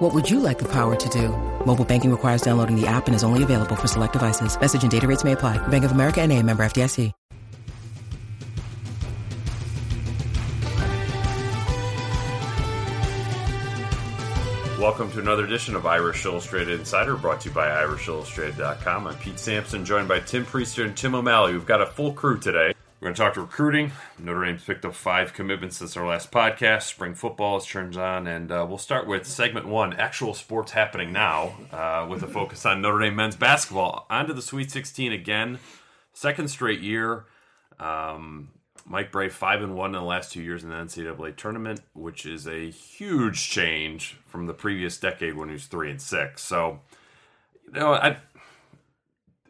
What would you like the power to do? Mobile banking requires downloading the app and is only available for select devices. Message and data rates may apply. Bank of America and a member FDIC. Welcome to another edition of Irish Illustrated Insider, brought to you by IrishIllustrated.com. I'm Pete Sampson, joined by Tim Prister and Tim O'Malley. We've got a full crew today. We're going to talk to recruiting. Notre Dame's picked up five commitments since our last podcast. Spring football has turned on, and uh, we'll start with segment one actual sports happening now, uh, with a focus on Notre Dame men's basketball. On to the Sweet 16 again, second straight year. Um, Mike Brey, five and one in the last two years in the NCAA tournament, which is a huge change from the previous decade when he was three and six. So, you know, I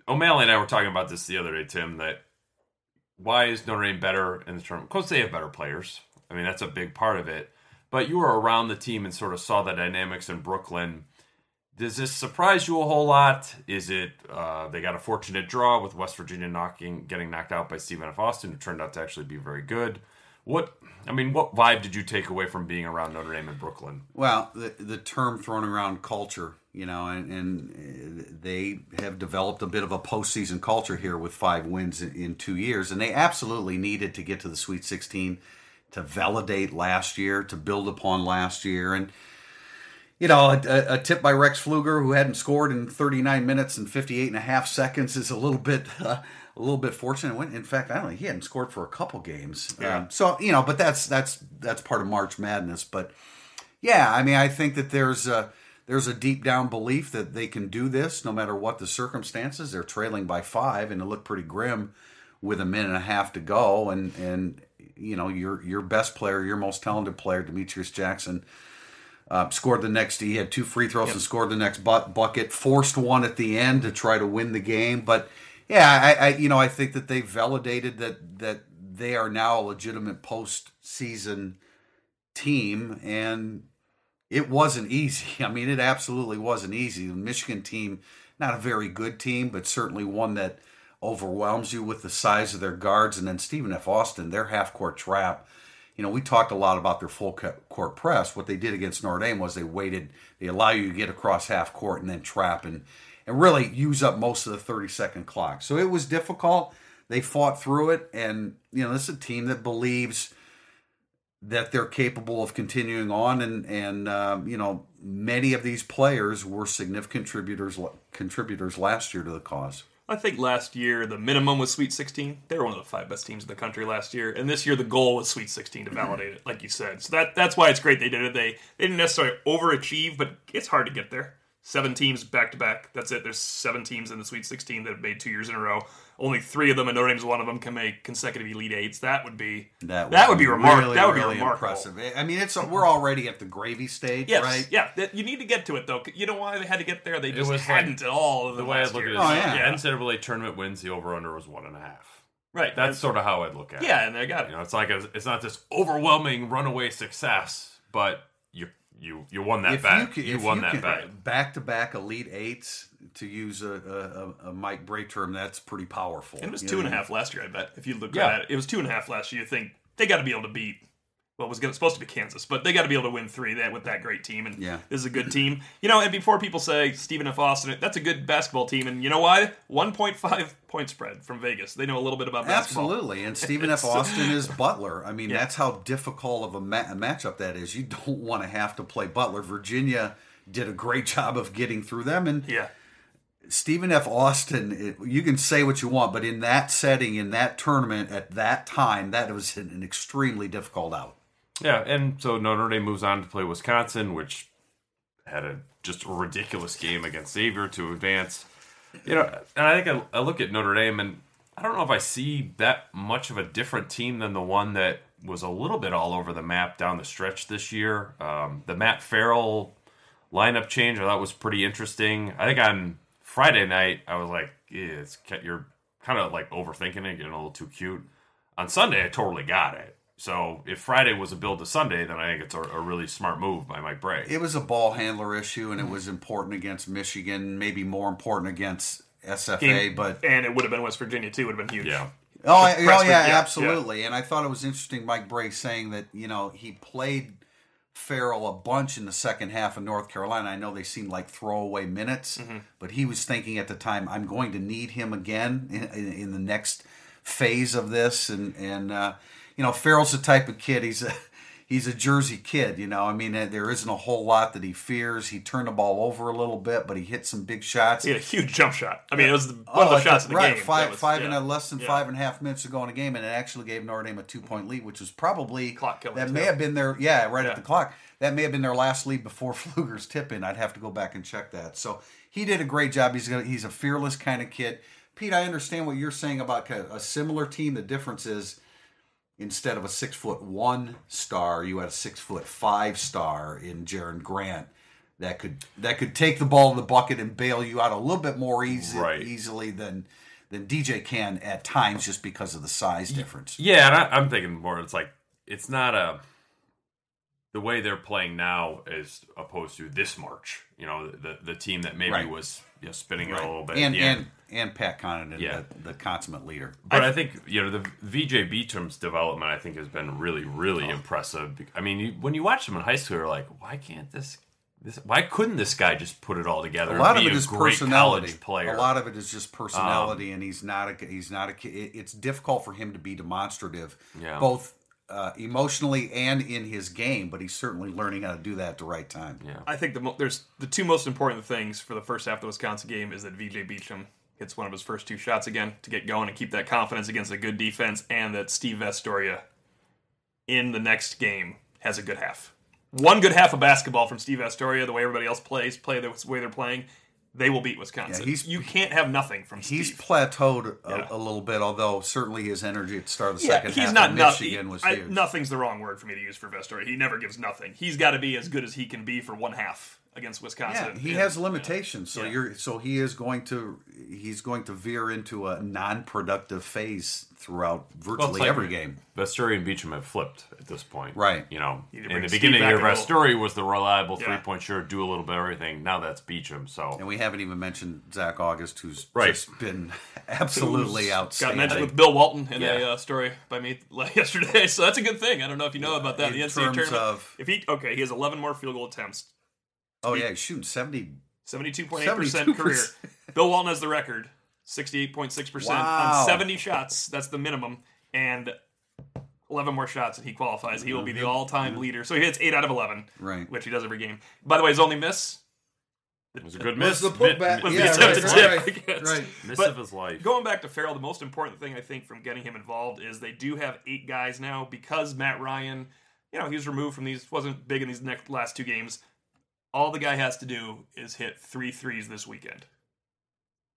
O'Malley and I were talking about this the other day, Tim. That why is Notre Dame better in the tournament? Of course, they have better players. I mean, that's a big part of it. But you were around the team and sort of saw the dynamics in Brooklyn. Does this surprise you a whole lot? Is it uh, they got a fortunate draw with West Virginia knocking, getting knocked out by Stephen F. Austin, who turned out to actually be very good? What I mean, what vibe did you take away from being around Notre Dame in Brooklyn? Well, the the term thrown around culture, you know, and, and they have developed a bit of a postseason culture here with five wins in, in two years, and they absolutely needed to get to the Sweet 16 to validate last year, to build upon last year, and you know, a, a, tip by Rex Pflueger, who hadn't scored in 39 minutes and 58 and a half seconds is a little bit uh, a little bit fortunate. In fact, I don't know, he hadn't scored for a couple games. Yeah. Um, so, you know, but that's that's that's part of March Madness, but yeah, I mean, I think that there's a there's a deep down belief that they can do this no matter what the circumstances. They're trailing by 5 and it looked pretty grim with a minute and a half to go and and you know, your your best player, your most talented player, Demetrius Jackson uh, scored the next. He had two free throws yep. and scored the next bu- bucket. Forced one at the end to try to win the game. But yeah, I, I you know I think that they validated that that they are now a legitimate postseason team, and it wasn't easy. I mean, it absolutely wasn't easy. The Michigan team, not a very good team, but certainly one that overwhelms you with the size of their guards. And then Stephen F. Austin, their half court trap you know, we talked a lot about their full court press. What they did against Notre Dame was they waited, they allow you to get across half court and then trap and, and really use up most of the 30 second clock. So it was difficult. They fought through it. And, you know, this is a team that believes that they're capable of continuing on. And, and um, you know, many of these players were significant contributors, contributors last year to the cause. I think last year the minimum was Sweet 16. They were one of the five best teams in the country last year, and this year the goal was Sweet 16 to validate it, like you said. So that that's why it's great they did it. They they didn't necessarily overachieve, but it's hard to get there. Seven teams back to back. That's it. There's seven teams in the Sweet 16 that have made two years in a row. Only three of them, and Notre Dame's one of them, can make consecutive Elite Eights. That would be that would, that would be, be remarkable. Really, that would really be remarkable. impressive. I mean, it's we're already at the gravy stage, yes, right? Yeah, you need to get to it though. You know why they had to get there? They just hadn't like, at all. The, way I look at it, oh, yeah. yeah, NCAA tournament wins. The over under was one and a half. Right. That's sort of how I look at yeah, it. Yeah, and they got it. You know, it's like a, it's not this overwhelming runaway success, but you you you won that if bet. You, you won you that bet. Back to back Elite Eights to use a, a, a, Mike Brey term, that's pretty powerful. And it was two know? and a half last year, I bet. If you look yeah. at it, it was two and a half last year. You think they got to be able to beat well, was gonna, supposed to be Kansas, but they got to be able to win three that with that great team. And yeah. this is a good team, you know. And before people say Stephen F. Austin, that's a good basketball team, and you know why? One point five point spread from Vegas. They know a little bit about basketball. Absolutely, and Stephen F. Austin is Butler. I mean, yeah. that's how difficult of a, ma- a matchup that is. You don't want to have to play Butler. Virginia did a great job of getting through them, and yeah. Stephen F. Austin, it, you can say what you want, but in that setting, in that tournament, at that time, that was an, an extremely difficult out. Yeah, and so Notre Dame moves on to play Wisconsin, which had a just a ridiculous game against Xavier to advance. You know, and I think I, I look at Notre Dame, and I don't know if I see that much of a different team than the one that was a little bit all over the map down the stretch this year. Um, the Matt Farrell lineup change I thought was pretty interesting. I think on Friday night I was like, it's, you're kind of like overthinking it, getting a little too cute. On Sunday, I totally got it. So if Friday was a build to Sunday, then I think it's a, a really smart move by Mike Brey. It was a ball handler issue, and it was important against Michigan, maybe more important against SFA, Game- but and it would have been West Virginia too. Would have been huge. yeah. Oh, I, oh yeah, yeah, absolutely. And I thought it was interesting, Mike Brey saying that you know he played Farrell a bunch in the second half of North Carolina. I know they seemed like throwaway minutes, Mm-hmm. but he was thinking at the time, I'm going to need him again in, in, in the next phase of this. And and uh, you know, Farrell's the type of kid. He's a he's a Jersey kid. You know, I mean, there isn't a whole lot that he fears. He turned the ball over a little bit, but he hit some big shots. He had a huge jump shot. I mean, it was the, one Oh, of the oh, at shots of the right, game. Five, was- five yeah. and a less than Yeah. five and a half minutes to go in the game, and it actually gave Notre Dame a two point lead, which was probably Clock killer, that may have been their yeah right Yeah. at the clock. That may have been their last lead before Pflueger's tip in. I'd have to go back and check that. So he did a great job. He's gonna, he's a fearless kind of kid. Pete, I understand what you're saying about a similar team. The difference is instead of a six foot one star, you had a six foot five star in Jerian Grant that could that could take the ball in the bucket and bail you out a little bit more easy, Right. easily than than DJ can at times just because of the size difference. Yeah, and I, I'm thinking more. It's like it's not a the way they're playing now as opposed to this March. You know, the the team that maybe Right. was you know, spinning it a little bit. And yeah. and and Pat Connaughton, Yeah. the, the consummate leader. But I think you know the VJ Beachem's development. I think has been really, really Oh. impressive. I mean, you, when you watch him in high school, you're like, why can't this? This, why couldn't this guy just put it all together? A lot and of it is personality. player. Um, A lot of it is just personality, and he's not a he's not a It's difficult for him to be demonstrative, Yeah. both uh, emotionally and in his game. But he's certainly learning how to do that at the right time. Yeah. I think the mo- there's the two most important things for the first half of the Wisconsin game is that VJ Beachem hits one of his first two shots again to get going and keep that confidence against a good defense, and that Steve Vasturia in the next game has a good half. One good half of basketball from Steve Vasturia, the way everybody else plays, play the way they're playing, they will beat Wisconsin. Yeah, he's- you can't have nothing from He's Steve. plateaued a, Yeah. a little bit, although certainly his energy at the start of the yeah, second he's half not nothing. Michigan was I- nothing's the wrong word for me to use for Vasturia. He never gives nothing. He's got to be as good as he can be for one half against Wisconsin. Yeah, he And- has limitations. So Yeah. you're so he is going to he's going to veer into a non-productive phase throughout virtually it's like every game. Vasturia and Beachem have flipped at this point. Right. You know, Need to in the Steve beginning of the year, back. Vasturia was the reliable Yeah. three point shooter, do a little bit of everything. Now that's Beachem. So And we haven't even mentioned Zach Auguste, who's Right. just been absolutely Got outstanding. Got mentioned with Bill Walton in a uh, story by me yesterday, so that's a good thing. I don't know if you know about that. In the NCAA terms tournament. of- if he okay, he has 11 more field goal attempts, oh yeah, shoot, shooting seventy. 72.8 percent 72%. career. Bill Walton has the record, 68.6 percent Wow. on 70 shots. That's the minimum, and 11 more shots, and he qualifies. He will be the all-time leader. So he hits eight out of 11, Right. which he does every game. By the way, his only miss it was a good Was miss. the putback? was Yeah, the attempted right, tip. right, I guess. right. miss But of his life. Going back to Farrell, the most important thing I think from getting him involved is they do have eight guys now because Matt Ryan, you know, he was removed from these, wasn't big in these next last two games. All the guy has to do is hit three threes this weekend.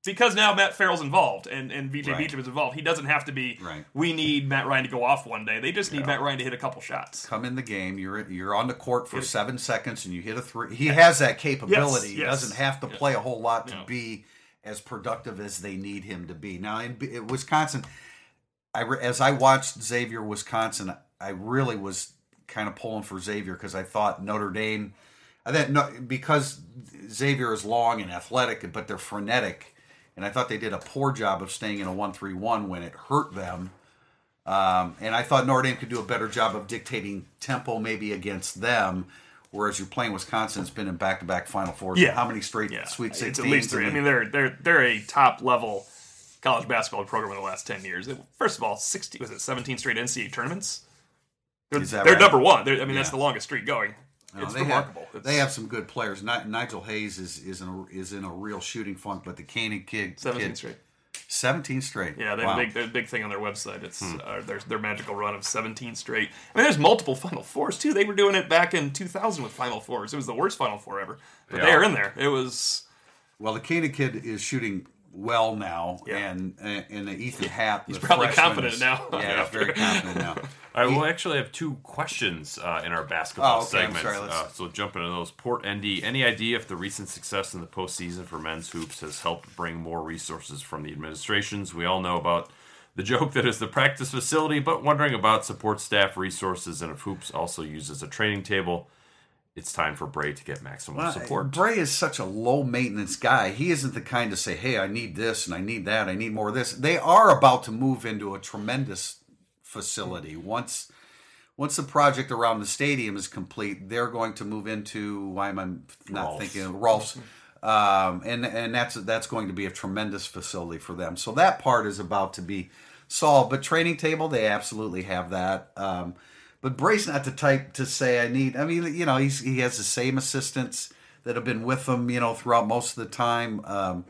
Because now Matt Farrell's involved and, and VJ Right. Beachem is involved. He doesn't have to be, Right. we need Matt Ryan to go off one day. They just need Matt Ryan to hit a couple shots. Come in the game. You're you're on the court for seven seconds, and you hit a three. He has that capability. he yes. doesn't have to play a whole lot to No. be as productive as they need him to be. Now in, in Wisconsin, I re- as I watched Xavier Wisconsin, I really was kind of pulling for Xavier because I thought Notre Dame. I thought no, because Xavier is long and athletic, but they're frenetic, and I thought they did a poor job of staying in a one-three-one when it hurt them. Um, and I thought Notre Dame could do a better job of dictating tempo, maybe against them. Whereas you're playing Wisconsin, it's been in back-to-back Final Fours. Yeah. how many straight Yeah, Sweet It's Sixteens? at least three. I mean, they're they're they're a top level college basketball program in the last ten years. First of all, sixty was it seventeen straight NCAA tournaments? They're, that they're right? number one. They're, I mean, that's the longest streak going. No, it's they remarkable. Have, It's they have some good players. Ni- Nigel Hayes is is in a, is in a real shooting funk, but the Koenig kid, seventeen kid straight. 17 straight. Yeah, they wow. have a big, big thing on their website. It's Hmm. uh, their their magical run of 17 straight. I mean, there's multiple Final Fours too. They were doing it back in 2000 with Final Fours. It was the worst Final Four ever, but they are in there. It was Well, the Koenig kid is shooting well now, Yeah. and and Ethan Happ. He's the probably confident is- now. Yeah, he's very confident now. All right, we'll actually have two questions uh, in our basketball Oh, okay, segment. sorry, uh, so jump into those. Port ND, any idea if the recent success in the postseason for men's hoops has helped bring more resources from the administrations? We all know about the joke that is the practice facility, but wondering about support staff resources and if hoops also uses a training table. It's time for Brey to get maximum Well, support. Brey is such a low maintenance guy. He isn't the kind to say, "Hey, I need this and I need that. I need more of this." They are about to move into a tremendous facility once once the project around the stadium is complete. They're going to move into why am I not Rolf's. thinking Rolf's, um, and and that's that's going to be a tremendous facility for them. So that part is about to be solved. But training table, they absolutely have that. Um, but Brey's not the type to say I need. I mean, you know, he's he has the same assistants that have been with him, you know, throughout most of the time. Um,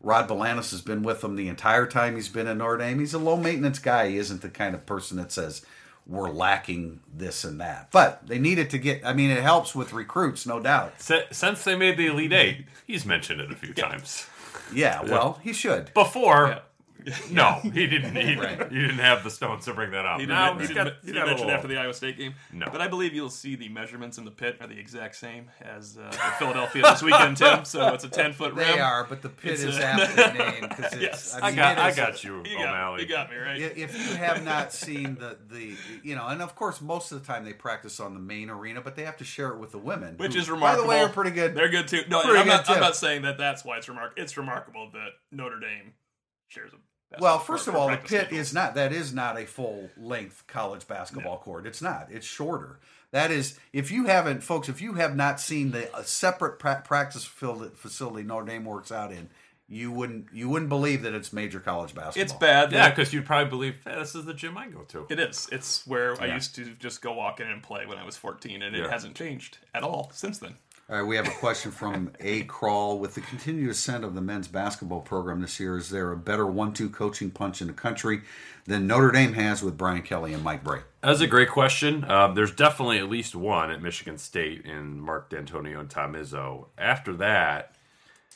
Rod Balanis has been with him the entire time he's been in Notre Dame. He's a low maintenance guy. He isn't the kind of person that says we're lacking this and that. But they needed to get. I mean, it helps with recruits, no doubt. Since they made the Elite Eight, he's mentioned it a few times. Yeah, well, he should. Before, no, he didn't. He, Right. he didn't have the stones to bring that up. He now didn't, he's he got, didn't, he's he got didn't mention after the Iowa State game. No. But I believe you'll see the measurements in the pit are the exact same as uh, Philadelphia this weekend, Tim. So it's a 10 foot rim. They are, but the pit It's is a- aptly named because it's. Yes. I mean, got, I is- got you, You got, O'Malley. you got me, right? If you have not seen the the you know, and of course most of the time they practice on the main arena, but they have to share it with the women, Which who, is remarkable. By the way, are pretty good. They're good too. No, I'm, not, good, I'm not saying that that's why it's remarkable. It's remarkable that Notre Dame shares a Well, first of all, the pit schedule. is not that is not a full length college basketball court. It's not. It's shorter. That is, if you haven't, folks, if you have not seen the uh, separate pra- practice facility, facility Notre Dame works out in, you wouldn't you wouldn't believe that it's major college basketball. It's bad. Yeah, because you'd probably believe hey, this is the gym I go to. It is. It's where I used to just go walk in and play when I was 14, and Yeah. it hasn't changed at all since then. All right, we have a question from A. Crawl. With the continued ascent of the men's basketball program this year, is there a better one-two coaching punch in the country than Notre Dame has with Brian Kelly and Mike Brey? That's a great question. Um, there's definitely at least one at Michigan State in Mark Dantonio and Tom Izzo. After that,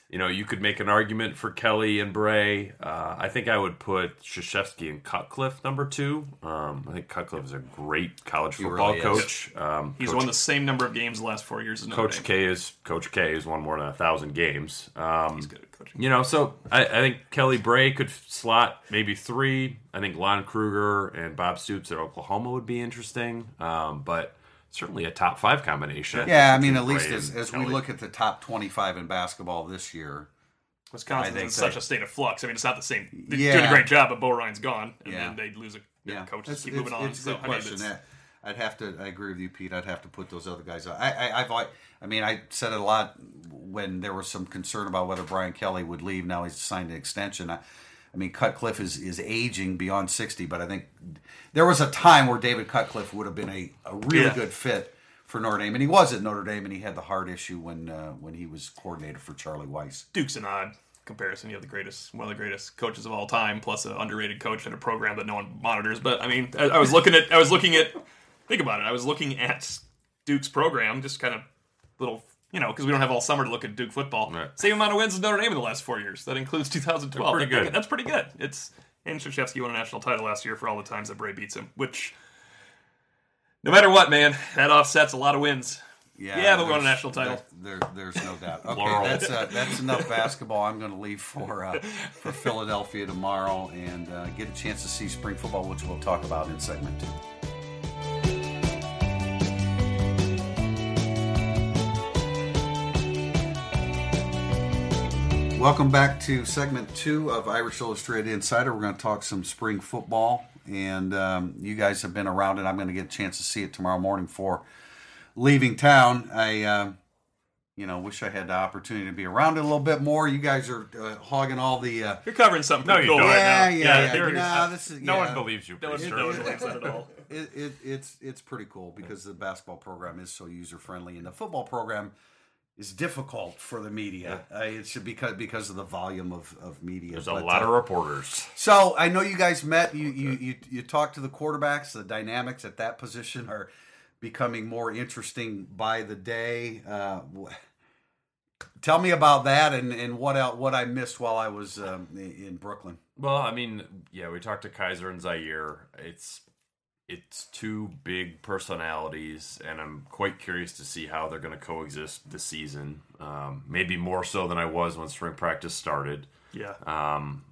you know, you could make an argument for Kelly and Brey. Uh, I think I would put Krzyzewski and Cutcliffe number two. Um, I think Cutcliffe is a great college football really coach. Um, He's Coach- won the same number of games the last four years as Coach K is Coach K has won more than a thousand games. Um, He's good at coaching. you know, so I, I think Kelly Brey could slot maybe three. I think Lon Kruger and Bob Stoops at Oklahoma would be interesting, um, but certainly a top five combination. Yeah, I mean, at least as, as we look at the top 25 in basketball this year, Wisconsin's I think in such they- a state of flux. I mean, it's not the same. They're Yeah. doing a great job, but Bo Ryan's gone, and Yeah. then they lose a yeah, coach. it's, keep it's- moving on. It's a so, good I mean, question. it's- I'd have to. I agree with you, Pete. I'd have to put those other guys. I, I, I've. I mean, I said it a lot when there was some concern about whether Brian Kelly would leave. Now he's signed an extension. I, I mean, Cutcliffe is is aging beyond sixty, but I think there was a time where David Cutcliffe would have been a, a really Yeah. good fit for Notre Dame, and he was at Notre Dame, and he had the heart issue when uh, when he was coordinator for Charlie Weis. Duke's an odd comparison. You have the greatest, one of the greatest coaches of all time, plus an underrated coach in a program that no one monitors. But I mean, I, I was looking at, I was looking at, think about it. I was looking at Duke's program, just kind of little, you know, because we don't have all summer to look at Duke football. Right. Same amount of wins as Notre Dame in the last four years. That includes 2012. Pretty That- good. That's pretty good. It's and Krzyzewski won a national title last year for all the times that Brey beats him, which. No matter what, man, that offsets a lot of wins. Yeah, yeah, but we won a national title. There, there's no doubt. Okay, that's uh, that's enough basketball. I'm going to leave for uh, for Philadelphia tomorrow and uh, get a chance to see spring football, which we'll talk about in segment two. Welcome back to segment two of Irish Illustrated Insider. We're going to talk some spring football, and um, you guys have been around it. I'm going to get a chance to see it tomorrow morning for leaving town. I, uh, you know, wish I had the opportunity to be around it a little bit more. You guys are uh, hogging all the. Uh, You're covering something No, you cool don't. right yeah, now. yeah, yeah. there- Nah, this is, no yeah. one believes you. No one, Bruce. no one believes that at all. It, it, it's it's pretty cool because the basketball program is so user friendly, and the football program is difficult for the media. Uh, it should because because of the volume of, of media. There's a lot uh, of reporters. So I know you guys met. You you you you talked to the quarterbacks. The dynamics at that position are becoming more interesting by the day. Uh, tell me about that and, and what el what I missed while I was um, in Brooklyn. Well, I mean, yeah, we talked to Kizer and Zaire. It's it's two big personalities, and I'm quite curious to see how they're going to coexist this season. Um, maybe more so than I was when spring practice started. Yeah. Um,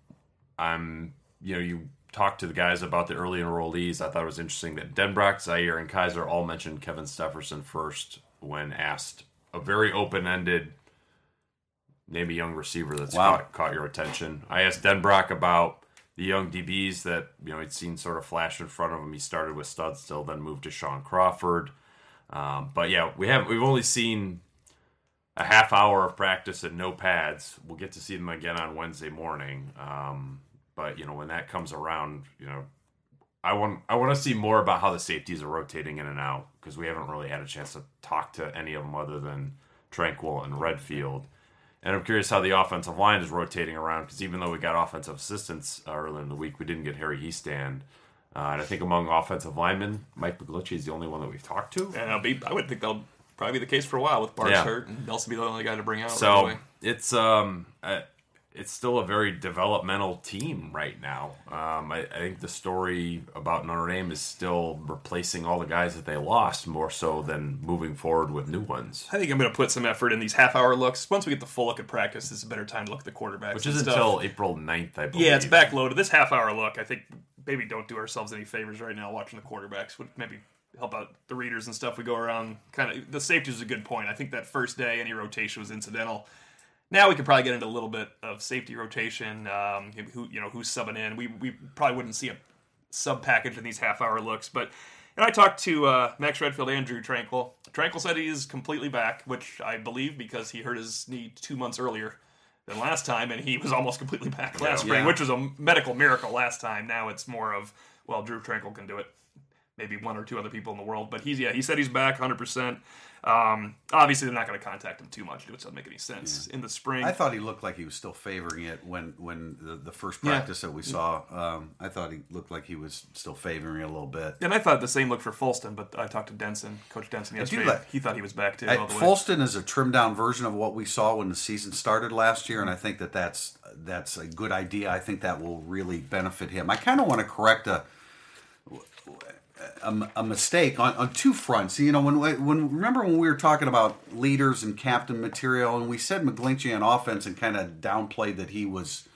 I'm, you know, you talked to the guys about the early enrollees. I thought it was interesting that Denbrock, Zaire, and Kizer all mentioned Kevin Stepherson first when asked a very open ended name a young receiver that's Wow. caught, caught your attention. I asked Denbrock about the young DBs that you know he'd seen sort of flash in front of him. He started with Studstill, then moved to Shaun Crawford. Um, but yeah, we have we've only seen a half hour of practice and no pads. We'll get to see them again on Wednesday morning. Um, but you know when that comes around, you know I want I want to see more about how the safeties are rotating in and out because we haven't really had a chance to talk to any of them other than Tranquill and Redfield. And I'm curious how the offensive line is rotating around because even though we got offensive assistants uh, earlier in the week, we didn't get Harry Hiestand. Uh, and I think among offensive linemen, Mike McGlinchey is the only one that we've talked to. And be, I would think that'll probably be the case for a while with Barnes Yeah. hurt and Nelson be the only guy to bring out. right So away. it's um it's still a very developmental team right now. Um, I, I think the story about Notre Dame is still replacing all the guys that they lost more so than moving forward with new ones. I think I'm going to put some effort in these half hour looks. Once we get the full look at practice, it's a better time to look at the quarterbacks. Which is until April 9th, I believe. Yeah, it's backloaded. This half hour look, I think maybe don't do ourselves any favors right now watching the quarterbacks. Would maybe help out the readers and stuff. We go around kind of the safety is a good point. I think that first day any rotation was incidental. Now we could probably get into a little bit of safety rotation. Um, who you know who's subbing in? We we probably wouldn't see a sub package in these half hour looks, but. And I talked to uh, Max Redfield and Drew Tranquill. Tranquill said he is completely back, which I believe because he hurt his knee two months earlier than last time, and he was almost completely back last spring, Yeah. which was a medical miracle last time. Now it's more of well, Drew Tranquill can do it. Maybe one or two other people in the world, but he's yeah, he said he's back 100. percent um, Obviously, they're not going to contact him too much, It doesn't make any sense in the spring. I thought he looked like he was still favoring it when when the, the first Yeah. practice that we saw. Um, I thought he looked like he was still favoring it a little bit. and I thought the same look for Folston, but I talked to Denson, Coach Denson yesterday. like- he thought he was back too. I, all the way. Folston is a trimmed down version of what we saw when the season started last year, and I think that that's that's a good idea. I think that will really benefit him. I kind of want to correct a, a a mistake on, on two fronts. You know, when when remember when we were talking about leaders and captain material, and we said McGlinchey on offense and kind of downplayed that he was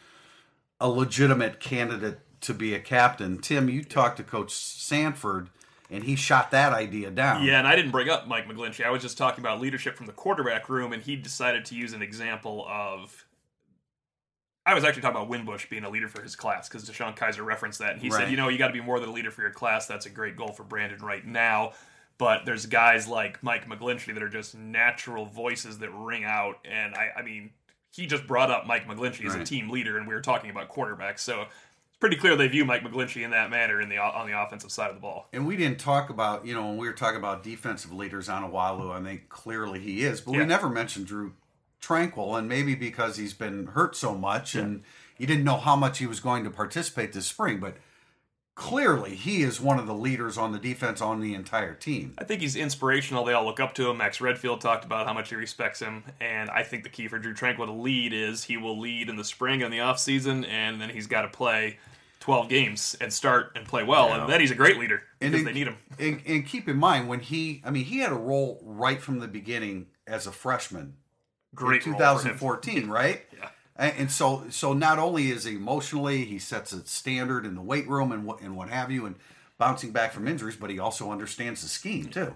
a legitimate candidate to be a captain. Tim, you talked to Coach Sanford, and he shot that idea down. Yeah, and I didn't bring up Mike McGlinchey. I was just talking about leadership from the quarterback room, and he decided to use an example of. I was actually talking about Winbush being a leader for his class because DeShone Kizer referenced that. And he Right. said, you know, you got to be more than a leader for your class. That's a great goal for Brandon right now. But there's guys like Mike McGlinchey that are just natural voices that ring out. And I, I mean, he just brought up Mike McGlinchey as a team leader, and we were talking about quarterbacks. So it's pretty clear they view Mike McGlinchey in that manner in the on the offensive side of the ball. And we didn't talk about, you know, when we were talking about defensive leaders on Onwualu, I think clearly he is, but Yeah. we never mentioned Drew Tranquill, and maybe because he's been hurt so much and you didn't know how much he was going to participate this spring, but clearly he is one of the leaders on the defense on the entire team. I think he's inspirational. They all look up to him. Max Redfield talked about how much he respects him. And I think the key for Drew Tranquill to lead is he will lead in the spring and the offseason, and then he's got to play 12 games and start and play well. And then he's a great leader because then- they need him. And, and keep in mind when he, I mean, he had a role right from the beginning as a freshman. Great in role for him. 2014, right? Yeah. And, so, so not only is he emotionally, he sets a standard in the weight room and what and what have you, and bouncing back from injuries, but he also understands the scheme too.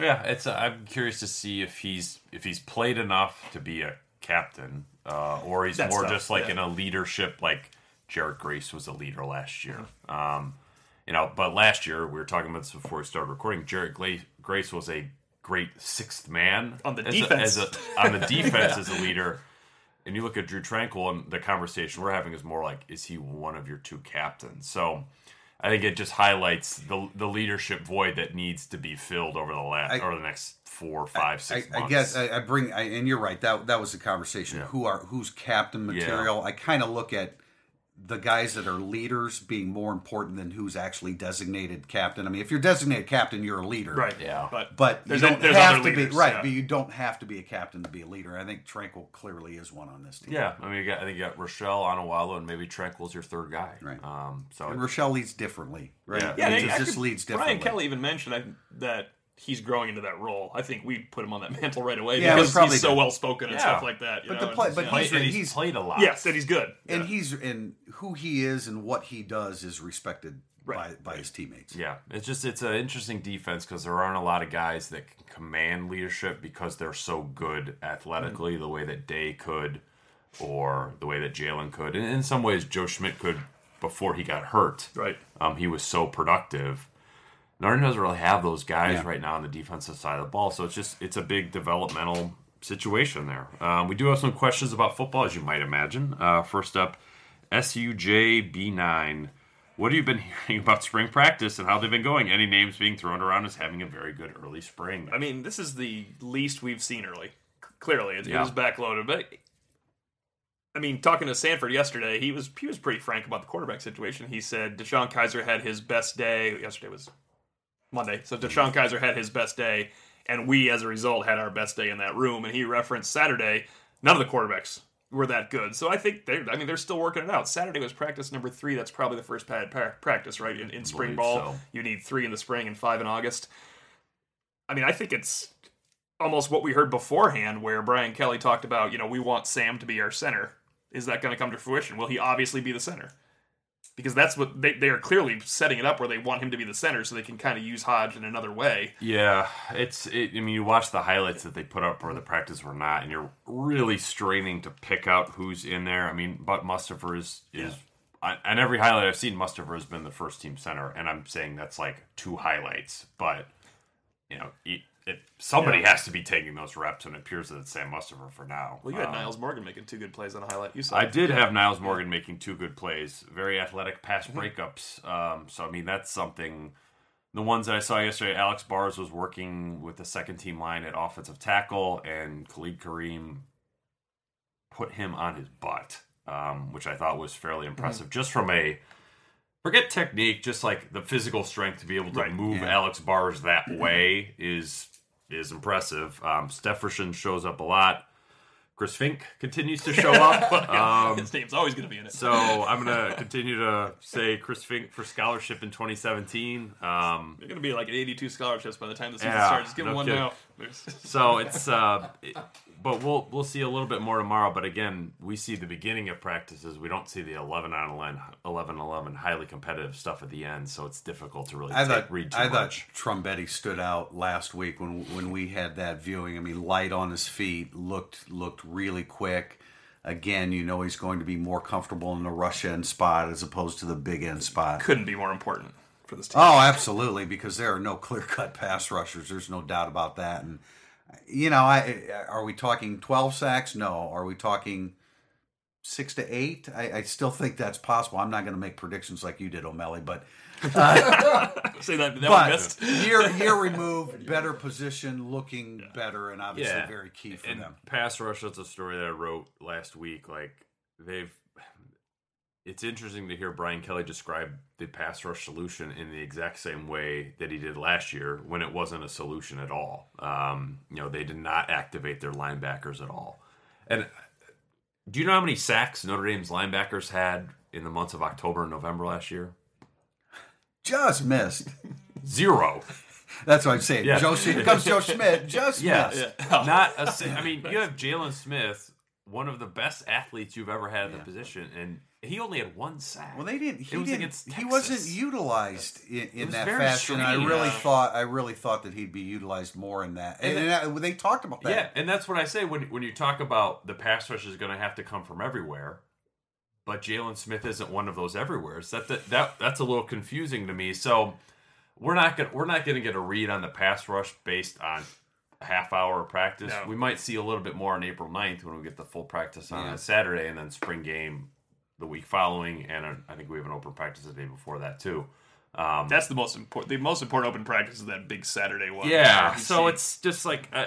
Yeah, it's. Uh, I'm curious to see if he's if he's played enough to be a captain, uh, or he's That's more tough, just like yeah. in a leadership. Like Jarrett Grace was a leader last year. Um, you know, but last year we were talking about this before we started recording. Jared Grace was a great sixth man On the as defense. A, as a, on the defense as a leader. And you look at Drew Tranquill, and the conversation we're having is more like, is he one of your two captains? So. I think it just highlights the the leadership void that needs to be filled over the last I- or the next four, five, I, six I guess I, I bring, I, and you're right. That that was the conversation. Who are who's captain material? I kind of look at the guys that are leaders being more important than who's actually designated captain. I mean, if you're designated captain, you're a leader, Right. Yeah. But But there's, you don't there's have other to leaders, be right. yeah. But you don't have to be a captain to be a leader. I think Tranquill clearly is one on this team. Yeah, I mean, you got, I think you got Rochell, Onwualu, and maybe Tranquill's your third guy. Right. Um, so And Rochell leads differently, right? Yeah. Yeah, He and just, actually, just leads differently. Brian Kelly even mentioned that he's growing into that role. I think we put him on that mantle right away Yeah, because probably he's so well spoken and Yeah. stuff like that. you But know, the and play- just, but you know, he's- he's, he's- played a lot. yes, and he's good. and Yeah. he's and who he is and what he does is respected Right. by by his teammates. Yeah, it's just it's an interesting defense because there aren't a lot of guys that can command leadership because they're so good athletically, the way that Day could, or the way that Jaylon could, and in some ways Joe Schmidt could before he got hurt. Right. Um, he was so productive. Norton doesn't really have those guys Yeah. right now on the defensive side of the ball, so it's just it's a big developmental situation there. Um, we do have some questions about football, as you might imagine. Uh, first up, SUJB9. What have you been hearing about spring practice and how they've been going? Any names being thrown around as having a very good early spring? I mean, this is the least we've seen early. Clearly, it, Yeah. it was backloaded, but I mean, talking to Sanford yesterday, he was he was pretty frank about the quarterback situation. He said DeShone Kizer had his best day. Yesterday was Monday, so DeShone Kizer had his best day, and we, as a result, had our best day in that room. And he referenced Saturday. None of the quarterbacks were that good, so I think they're, I mean, they're still working it out. Saturday was practice number three. That's probably the first pad pra- practice, right? In, in spring ball, so. you need three in the spring and five in August. I mean, I think it's almost what we heard beforehand, where Brian Kelly talked about, you know, we want Sam to be our center. Is that going to come to fruition? Will he obviously be the center? Because that's what they, they are clearly setting it up where they want him to be the center so they can kind of use Hodge in another way. Yeah, it's. It, I mean, you watch the highlights that they put up or the practice or not, and you're really straining to pick out who's in there. I mean, but Mustipher is is on every highlight I've seen, Mustipher has been the first team center, and I'm saying that's like two highlights, but you know, it, somebody Yeah. has to be taking those reps, and it appears that it's Sam Mustipher for now. Well, you had Um, Nyles Morgan making two good plays on a highlight. You saw I it. did have Nyles Morgan making two good plays, very athletic pass breakups. Um, so I mean, that's something. The ones that I saw yesterday, Alex Bars was working with the second team line at offensive tackle, and Khalid Kareem put him on his butt, um, which I thought was fairly impressive, just from a forget technique, just like the physical strength to be able to Right, move yeah. Alex Bars that way is is impressive. Um, Stepherson shows up a lot. Chris Finke continues to show up. Um, His name's always going to be in it. so I'm gonna continue to say Chris Finke for scholarship in 2017. Um, They're going to be like 82 scholarships by the time the season Yeah, starts. Just give no them one kidding. now. There's- so it's, uh, it- but we'll we'll see a little bit more tomorrow. But again, we see the beginning of practices. We don't see the 11 on 11, 11 11 highly competitive stuff at the end. So it's difficult to really I take, thought read too I thought much. Trumbetti stood out last week when when we had that viewing. I mean, light on his feet, looked looked really quick. Again, you know he's going to be more comfortable in the rush end spot as opposed to the big end spot. couldn't be more important for this team. Oh, absolutely, because there are no clear cut pass rushers. There's no doubt about that. And you know, I uh, are we talking twelve sacks? No. Are we talking six to eight? I, I still think that's possible. I'm not going to make predictions like you did, O'Malley, but uh, Say that, that but year year removed, better position, looking better, and obviously Yeah. very key for and them. pass rush that's a story that i wrote last week like they've it's interesting to hear brian kelly describe the pass rush solution in the exact same way that he did last year when it wasn't a solution at all um, you know they did not activate their linebackers at all and do you know how many sacks notre dame's linebackers had in the months of october and november last year Just missed. zero That's what I'm saying. Yeah. Joe, here comes Joe Schmidt. Just Yes. missed. Not a si- I mean, you have Jaylon Smith, one of the best athletes you've ever had at the position, and he only had one sack. Well, they didn't. He was didn't. against He wasn't utilized in, in was that very fashion. I really Yeah. thought. I really thought that he'd be utilized more in that. And, and I- they talked about that. Yeah, and that's what I say when when you talk about the pass rush is going to have to come from everywhere, but Jaylon Smith isn't one of those everywheres. That, that that that's a little confusing to me. So we're not gonna we're not gonna get a read on the pass rush based on a half hour of practice. No. We might see a little bit more on April 9th when we get the full practice on Yeah. a Saturday, and then spring game the week following, and uh, I think we have an open practice the day before that too. Um, That's the most important. The most important open practice is that big Saturday one. yeah, so it's just like, I,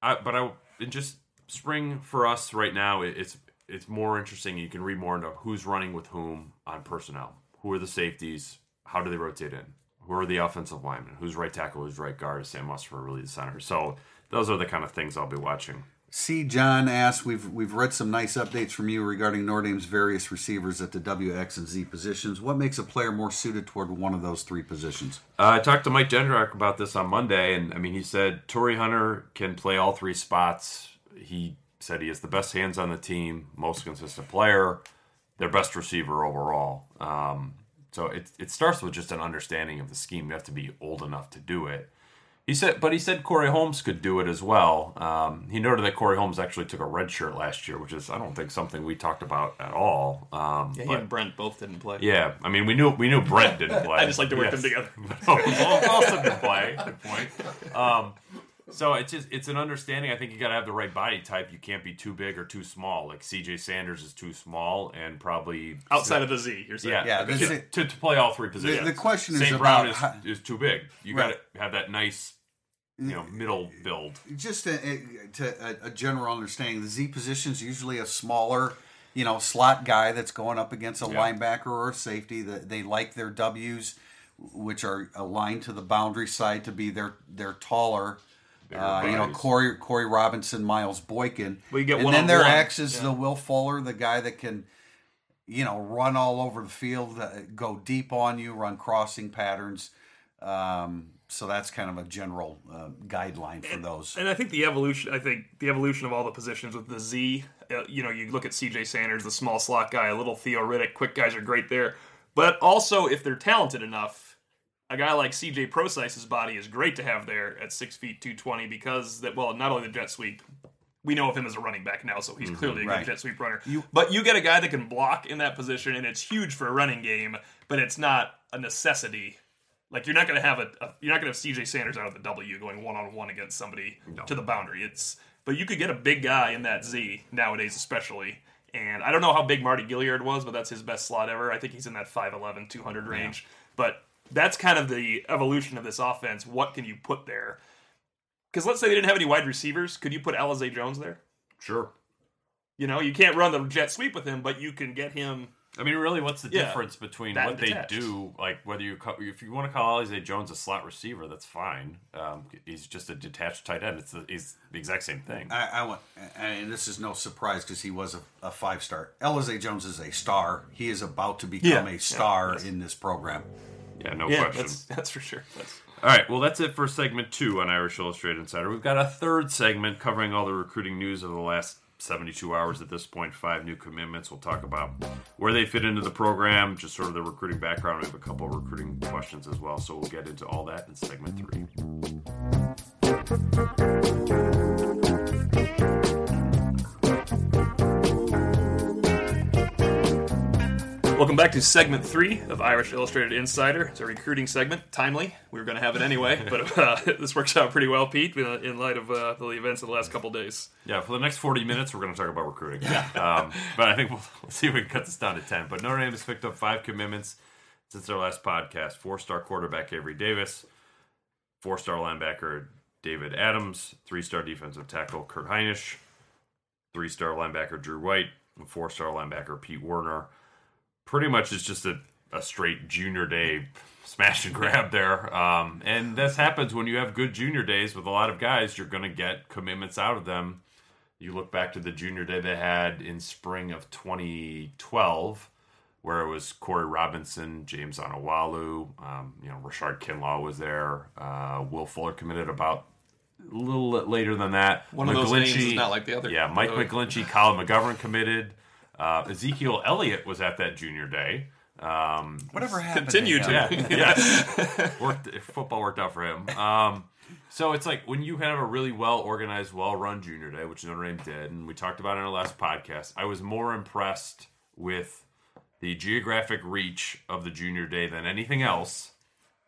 I, but I, just spring for us right now, it, it's it's more interesting. You can read more into who's running with whom on personnel. Who are the safeties? How do they rotate in? Who are the offensive linemen? Who's right tackle? Who's right guard? Sam Mustipher really the center? So those are the kind of things I'll be watching. C. John asks, we've we've read some nice updates from you regarding Notre Dame's various receivers at the W, X, and Z positions. What makes a player more suited toward one of those three positions? Uh, I talked to Mike Denbrock about this on Monday, and I mean, he said Torii Hunter can play all three spots. He said he has the best hands on the team, most consistent player, their best receiver overall. Um, so it it starts with just an understanding of the scheme. You have to be old enough to do it. He said, but he said Corey Holmes could do it as well. Um, he noted that Corey Holmes actually took a red shirt last year, which is I don't think something we talked about at all. Um, Yeah, he but- and Brent both didn't play. yeah, I mean we knew we knew Brent didn't play. I just like to work Yes. them together. oh, well, Austin didn't play. Good point. Um, so it's just it's an understanding. I think you got to have the right body type. You can't be too big or too small. Like C.J. Sanders is too small and probably Outside of the Z, you're saying. yeah, Yeah, to, to, to, to play all three positions. the question is St. about Brown is, how- is too big. You Right. got to have that nice, you know, middle build. Just a, a, to a, a general understanding, the Z position is usually a smaller, you know, slot guy that's going up against a Yeah. linebacker or a safety. That they like their W's, which are aligned to the boundary side, to be their their taller. Uh, you know. Corey Corey Robinson, Miles Boykin, Well, you get and then their one-on-one. X is the Will Fuller, the guy that can, you know, run all over the field, uh, go deep on you, run crossing patterns. Um, so that's kind of a general uh, guideline for those. And I think the evolution, I think the evolution of all the positions with the Z, uh, you know, you look at CJ Sanders, the small slot guy, a little Theo Riddick, quick guys are great there. But also, if they're talented enough, a guy like CJ Prosise's body is great to have there at six feet two twenty because that well, not only the jet sweep, we know of him as a running back now, so he's mm-hmm, clearly a good jet sweep runner. but you get a guy that can block in that position, and it's huge for a running game, but it's not a necessity. Like you're not going to have a, a you're not going to have CJ Sanders out of the W going one on one against somebody to the boundary. It's but you could get a big guy in that Z nowadays, especially. And I don't know how big Marty Gilliard was, but that's his best slot ever. I think he's in that 5'11", 200 range. But that's kind of the evolution of this offense. What can you put there? Because let's say they didn't have any wide receivers, could you put Alize Jones there? Sure. You know, you can't run the jet sweep with him, but you can get him. I mean, really, what's the Yeah. difference between what and they detached. do? Like, whether you call, if you want to call Alize Jones a slot receiver, that's fine. Um, he's just a detached tight end. It's the, he's the exact same thing. I, I want, and this is no surprise because he was a, a five star. Alize Jones is a star. He is about to become Yeah. a star in this program. Yeah, no Yeah, question. that's that's for sure. That's, All right, well, that's it for segment two on Irish Illustrated Insider. We've got a third segment covering all the recruiting news of the last 72 hours at this point. Five new commitments. We'll talk about where they fit into the program, just sort of the recruiting background. We have a couple of recruiting questions as well, so we'll get into all that in segment three. Welcome back to segment three of Irish Illustrated Insider. It's a recruiting segment, timely. We were going to have it anyway, but uh, this works out pretty well, Pete, uh, in light of uh, the events of the last couple days. Yeah, for the next 40 minutes, we're going to talk about recruiting. Um, but I think we'll, we'll see if we can cut this down to 10. But Notre Dame has picked up five commitments since their last podcast four star quarterback Avery Davis, four star linebacker David Adams, three star defensive tackle Kurt Heinisch, three star linebacker Drew White, and four star linebacker Pete Werner. Pretty much it's just a, a straight junior day smash and grab there. Um, and this happens when you have good junior days with a lot of guys, you're going to get commitments out of them. You look back to the junior day they had in spring of 2012, where it was Corey Robinson, James Onwualu, um, you know, Rashard Kinlaw was there. Uh, Will Fuller committed about a little later than that. One of those names is not like the other. Yeah, Mike. McGlinchey, Colin McGovern committed. Uh, Ezekiel Elliott was at that junior day. Um, Whatever happened? Continue to to. him? yeah, yes. worked. Football worked out for him. Um, so it's like when you have a really well organized, well run junior day, which Notre Dame did, and we talked about it in our last podcast. I was more impressed with the geographic reach of the junior day than anything else.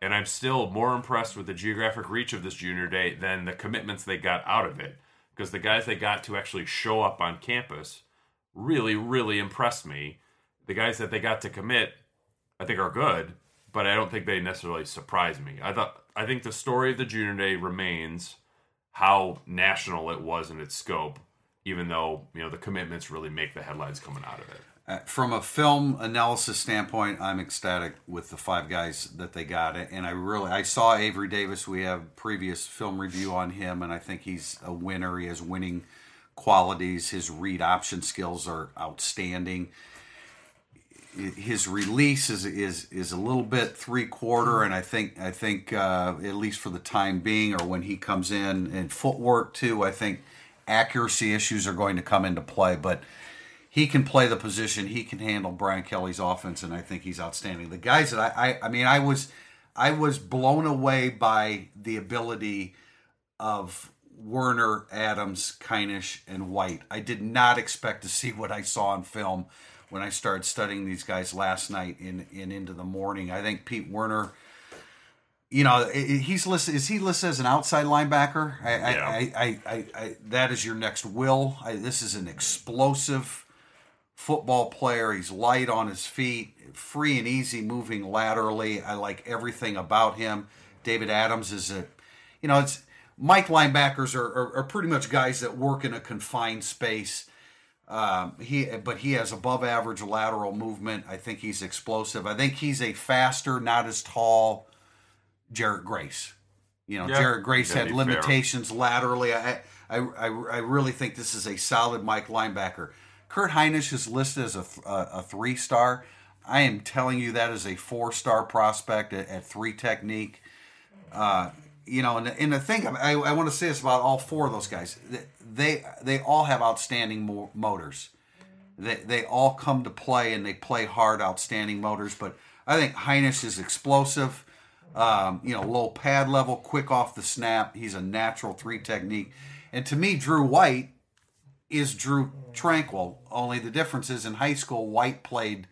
And I'm still more impressed with the geographic reach of this junior day than the commitments they got out of it. Because the guys they got to actually show up on campus really, really impressed me. The guys that they got to commit, I think, are good, but I don't think they necessarily surprise me. I thought I think the story of the junior day remains how national it was in its scope. even though you know the commitments really make the headlines coming out of it. Uh, from a film analysis standpoint, I'm ecstatic with the five guys that they got, and I really I saw Avery Davis. We have previous film review on him, and I think he's a winner. He has winning qualities. His read option skills are outstanding. His release is is is a little bit three quarter, and I think I think uh, at least for the time being, or when he comes in, and footwork too. I think accuracy issues are going to come into play, but he can play the position. He can handle Brian Kelly's offense, and I think he's outstanding. The guys that I, I, I mean, I was, I was blown away by the ability of Werner, Adams, Hinish, and White. I did not expect to see what I saw on film when I started studying these guys last night in, in into the morning. I think Pete Werner you know, he's listed. Is he listed as an outside linebacker? I, yeah. I, I, I, I, that is your next will. this is an explosive football player. He's light on his feet, free and easy moving laterally. I like everything about him. David Adams is a, you know, it's Mike linebackers are, are, are pretty much guys that work in a confined space. Um, he, but he has above average lateral movement. I think he's explosive. I think he's a faster, not as tall Jarrett Grace. You know, yeah. Jarrett Grace had limitations fair. laterally. I, I, I, I really think this is a solid Mike linebacker. Kurt Hinish is listed as a, a, a three star. I am telling you that is a four star prospect at, at, three technique. Uh, you know, and, and the thing I, I want to say this about all four of those guys. They they all have outstanding motors. They they all come to play and they play hard, outstanding motors. But I think Hinish is explosive. Um, you know, low pad level, quick off the snap. He's a natural three technique. And to me, Drew White is Drew Tranquill. Only the difference is in high school, White played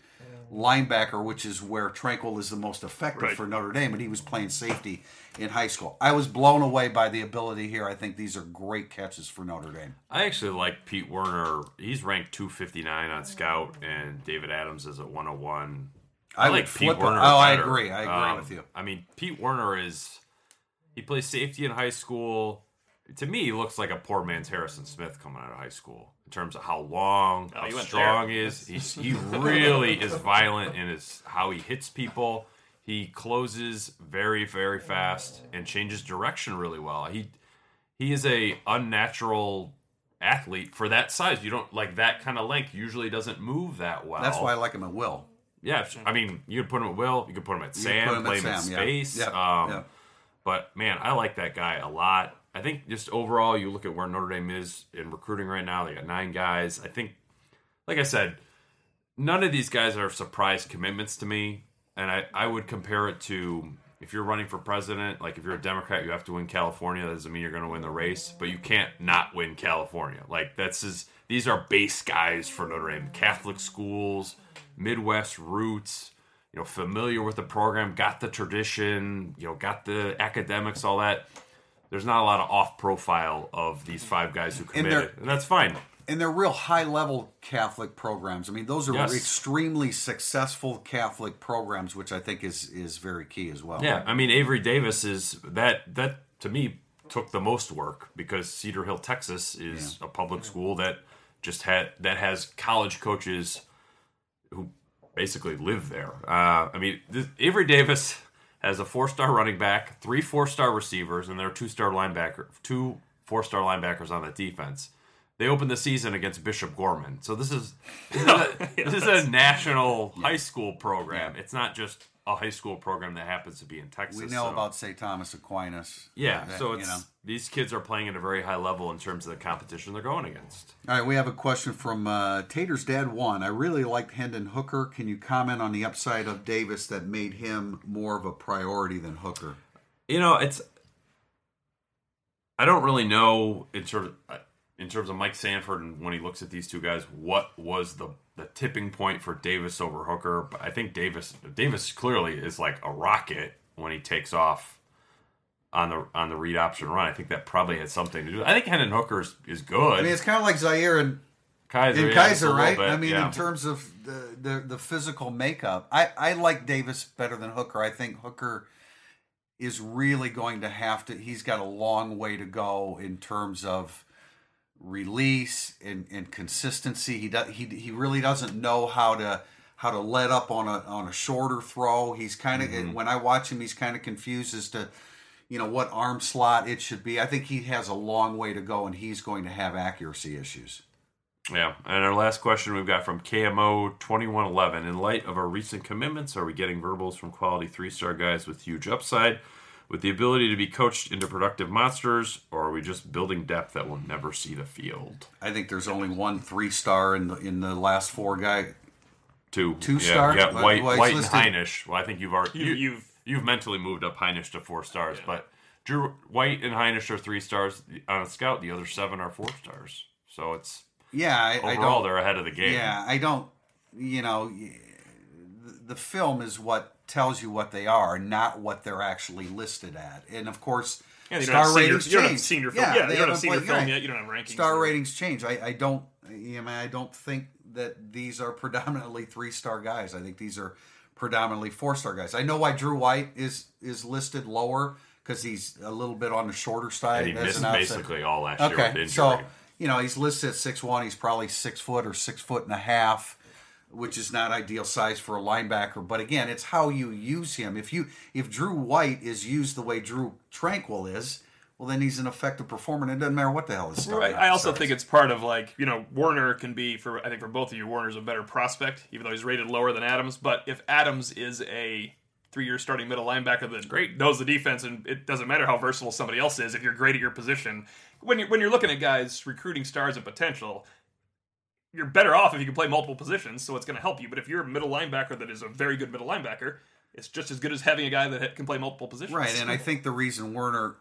linebacker, which is where Tranquill is the most effective right. for Notre Dame, but he was playing safety in high school. I was blown away by the ability here. I think these are great catches for Notre Dame. I actually like Pete Werner. He's ranked 259 on Scout, and David Adams is at 101. I, I like Pete Werner. Oh, I agree. I agree um, with you. I mean, Pete Werner is he plays safety in high school to me, he looks like a poor man's Harrison Smith coming out of high school in terms of how long, oh, how strong he is. He's, he really is violent in his how he hits people. He closes very, very fast and changes direction really well. He he is a unnatural athlete for that size. You don't like that kind of length. Usually doesn't move that well. That's why I like him at will. Yeah, I mean, you could put him at will. You could put him at Sam, play him, in space. Yeah. Um, yeah. But man, I like that guy a lot. I think just overall, you look at where Notre Dame is in recruiting right now. They got nine guys. I think, like I said, none of these guys are surprise commitments to me. And I, I would compare it to if you're running for president, like if you're a Democrat, you have to win California. That doesn't mean you're going to win the race, but you can't not win California. Like that's just, these are base guys for Notre Dame. Catholic schools, Midwest roots, you know, familiar with the program, got the tradition, you know, got the academics, all that there's not a lot of off profile of these five guys who committed, and, and that's fine. And they're real high level Catholic programs. I mean, those are yes. extremely successful Catholic programs, which I think is is very key as well. Yeah, I mean, Avery Davis is that that to me took the most work because Cedar Hill, Texas, is yeah. a public school that just had that has college coaches who basically live there. Uh, I mean, this, Avery Davis has a four-star running back, three four-star receivers, and there are two-star linebacker, two four-star linebackers on that defense. They opened the season against Bishop Gorman, so this is this is a, this is a national yeah. high school program. Yeah. It's not just a high school program that happens to be in Texas. We know so. about St. Thomas Aquinas. Yeah, that, so it's you know. these kids are playing at a very high level in terms of the competition they're going against. All right, we have a question from uh, Tater's dad. One, I really liked Hendon Hooker. Can you comment on the upside of Davis that made him more of a priority than Hooker? You know, it's I don't really know in sort of in terms of Mike Sanford and when he looks at these two guys, what was the the tipping point for Davis over Hooker? But I think Davis Davis clearly is like a rocket when he takes off on the on the read option run. I think that probably had something to do. I think Hendon Hooker is, is good. I mean, it's kind of like Zaire and Kizer, yeah, Kizer, right? Bit, I mean, yeah. in terms of the, the the physical makeup, I I like Davis better than Hooker. I think Hooker is really going to have to. He's got a long way to go in terms of release and, and consistency. He does, he he really doesn't know how to how to let up on a on a shorter throw. He's kind of mm-hmm. when I watch him, he's kind of confused as to you know what arm slot it should be. I think he has a long way to go, and he's going to have accuracy issues. Yeah, and our last question we've got from KMO twenty one eleven. In light of our recent commitments, are we getting verbals from quality three star guys with huge upside, with the ability to be coached into productive monsters, or are we just building depth that will never see the field? I think there's only one three star in the in the last four guy. Two, Two yeah, stars? Yeah, Well, White, well, White, and listed- Hinish. Well, I think you've already You- you, you've- you've mentally moved up Hinish to four stars, but Drew White and Hinish are three stars on a scout. The other seven are four stars. So it's Yeah, I, I overall don't. they're ahead of the game. Yeah, I don't. You know, the, the film is what tells you what they are, not what they're actually listed at. And of course, Yeah, you don't star senior- ratings you don't have change. senior film- yeah, you they don't have senior film yeah. yet, you don't have rankings Star yet. ratings change. I, I don't. You know, I don't think that these are predominantly three star guys. I think these are predominantly four star guys. I know why Drew White is is listed lower because he's a little bit on the shorter side. And he as missed an basically all last year with injury. so you know he's listed at six one. He's probably six foot or six foot and a half, which is not ideal size for a linebacker. But again, it's how you use him. If you if Drew White is used the way Drew Tranquill is, well then he's an effective performer. and It doesn't matter what the hell is. Right. I also starts. think it's part of like you know Warner can be for I think for both of you Warner's a better prospect even though he's rated lower than Adams. But if Adams is a three-year starting middle linebacker that great knows the defense and it doesn't matter how versatile somebody else is if you're great at your position when you're when you're looking at guys recruiting stars and potential. You're better off if you can play multiple positions, so it's going to help you. But if you're a middle linebacker that is a very good middle linebacker, it's just as good as having a guy that can play multiple positions. right. And I think the reason Werner.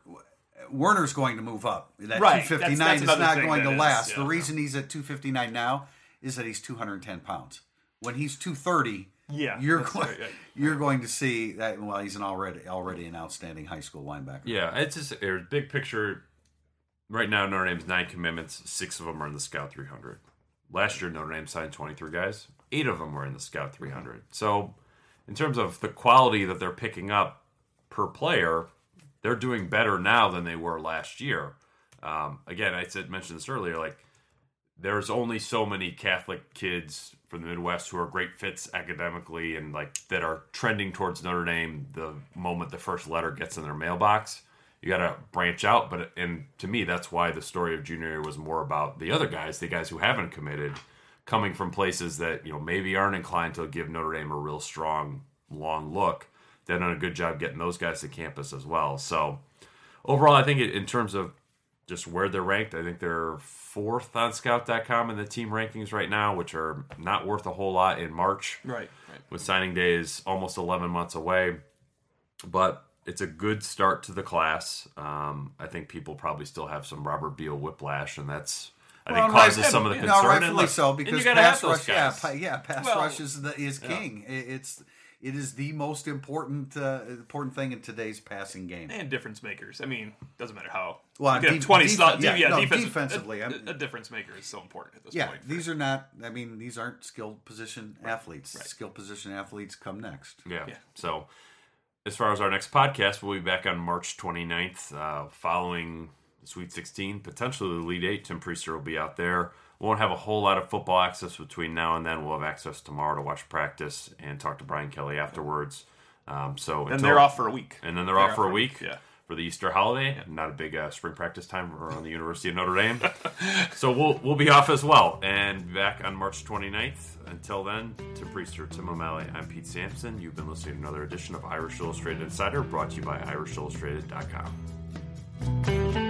Werner's going to move up. That Right, 259 that's- that's is not going to that is, last. yeah. the reason he's at 259 now is that he's 210 pounds. When he's 230, Yeah, you're going, right, right. you're going to see that. Well, he's an already already an outstanding high school linebacker. Yeah, it's just a big picture. Right now, Notre Dame's nine commitments. Six of them are in the Scout 300. Last year, Notre Dame signed 23 guys. Eight of them were in the Scout 300. So, in terms of the quality that they're picking up per player, they're doing better now than they were last year. Um, again, I said mentioned this earlier. Like, there's only so many Catholic kids from the Midwest who are great fits academically and like that are trending towards Notre Dame the moment the first letter gets in their mailbox. You got to branch out, but and to me, that's why the story of junior year was more about the other guys, the guys who haven't committed, coming from places that you know maybe aren't inclined to give Notre Dame a real strong long look. They've done a good job getting those guys to campus as well. So overall, I think in terms of just where they're ranked. I think they're fourth on Scout.com in the team rankings right now, which are not worth a whole lot in March. Right. Right. With signing days almost 11 months away. But it's a good start to the class. Um, I think people probably still have some Robert Beal whiplash, and that's. I think Well, causes right- some of the concern. and rightfully look- so because you pass rush, yeah, guys. pa- yeah, pass Well, rush is the, is king. It- It's it is the most important uh, important thing in today's passing game. and difference makers. I mean, doesn't matter how. Well, you can have twenty def- slots. yeah, Yeah, no, defensive- defensively, a, I'm- a difference maker is so important at this Yeah, point. these are not. I mean, these aren't skilled position athletes. Skilled position athletes come next. Yeah. Yeah. So, as far as our next podcast, we'll be back on March 29th, uh, following the Sweet 16, potentially the Elite Eight. Tim Prister will be out there. We won't have a whole lot of football access between now and then. We'll have access tomorrow to watch practice and talk to Brian Kelly afterwards. Um, so and until- they're off for a week. and then they're, off for a week. Yeah. For the Easter holiday, not a big uh, spring practice time around the University of Notre Dame, so we'll we'll be off as well, and back on March 29th. Until then, Tim Prister, Tim O'Malley, I'm Pete Sampson. You've been listening to another edition of Irish Illustrated Insider, brought to you by IrishIllustrated.com.